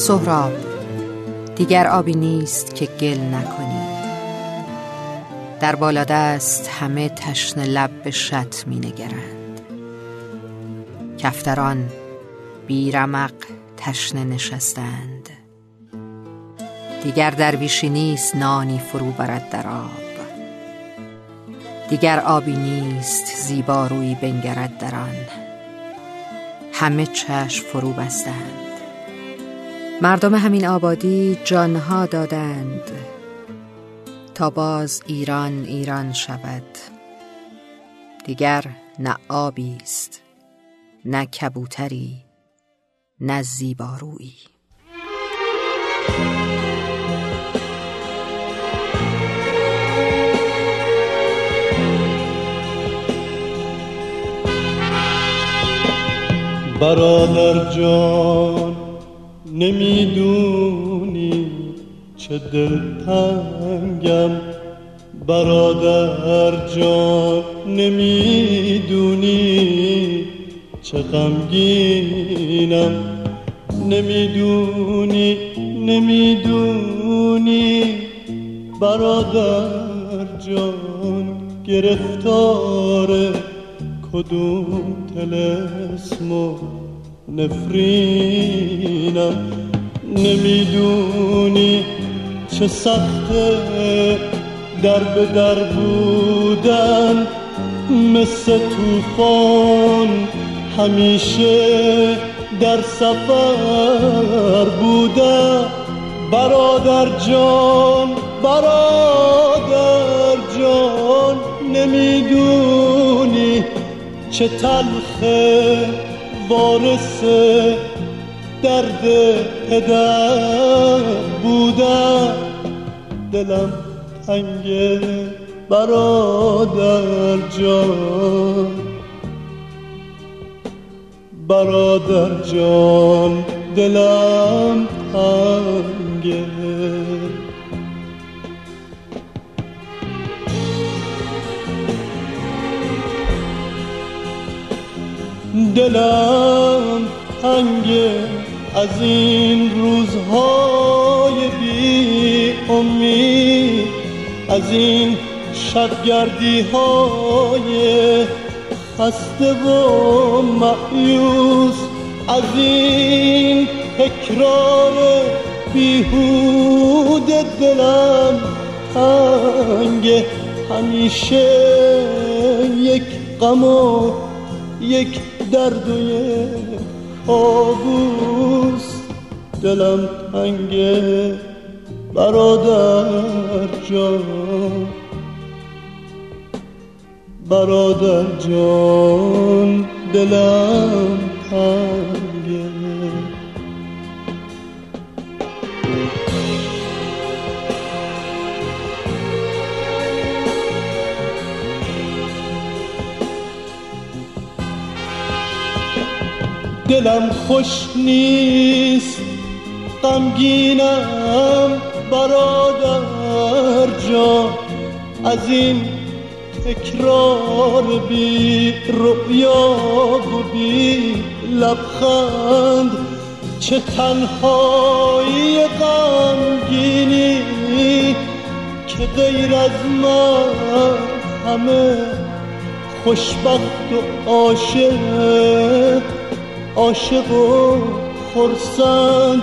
سهراب دیگر آبی نیست که گل نکنی. در بالا دست همه تشن لب به شط می نگرند. کفتران بیرمق تشنه نشستند. دیگر درویشی نیست نانی فرو برد در آب. دیگر آبی نیست زیبارویی بنگرد در آن. همه چشم فرو بستند. مردم همین آبادی جانها دادند تا باز ایران ایران شود. دیگر نه آبی است نه کبوتری نه زیبارویی. برادر جان نمی‌دونی چه دلتنگم. برادر جان نمی‌دونی چه غمگینم. نمی‌دونی نمی‌دونی. برادر جان گرفتار کدوم تلسم و نفرینم. نمی‌دونی چه سخته در به در بودن. مثل توفان همیشه در سفر بودن برادر جان برادر جان نمی‌دونی چه تلخه وارث درد پدر بودن. دلم تنگ برادر جان. برادر جان دلم تنگه. دلم تنگه از این روزهای بی امید از این شبگردی های خسته و معیوس از این تکرار بیهود دلم تنگ. همیشه یک غم و یک درد و یک کابوس دلم تنگه برادر جان. برادر جان دلم تنگه دلم خوش نیست غمگینم برادر جان از این تکرار بی رؤیا و بی لبخند چه تنهایی غمگینی که غیر از من همه خوشبخت و عاشق عاشق و خرسند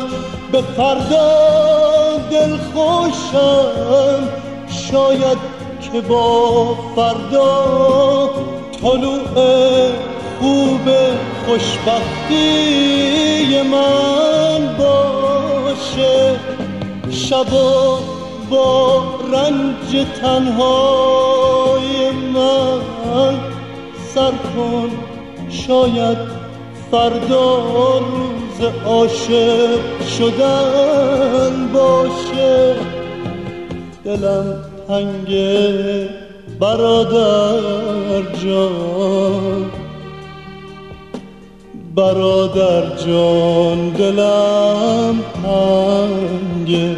به فردا دل خوشم. شاید که با فردا طلوع خوب خوشبختی من باشه. شبا با رنج تنهای من سر کن شاید فردا روز عاشق شدن باشه. دلم تنگه برادر جان. برادر جان دلم تنگه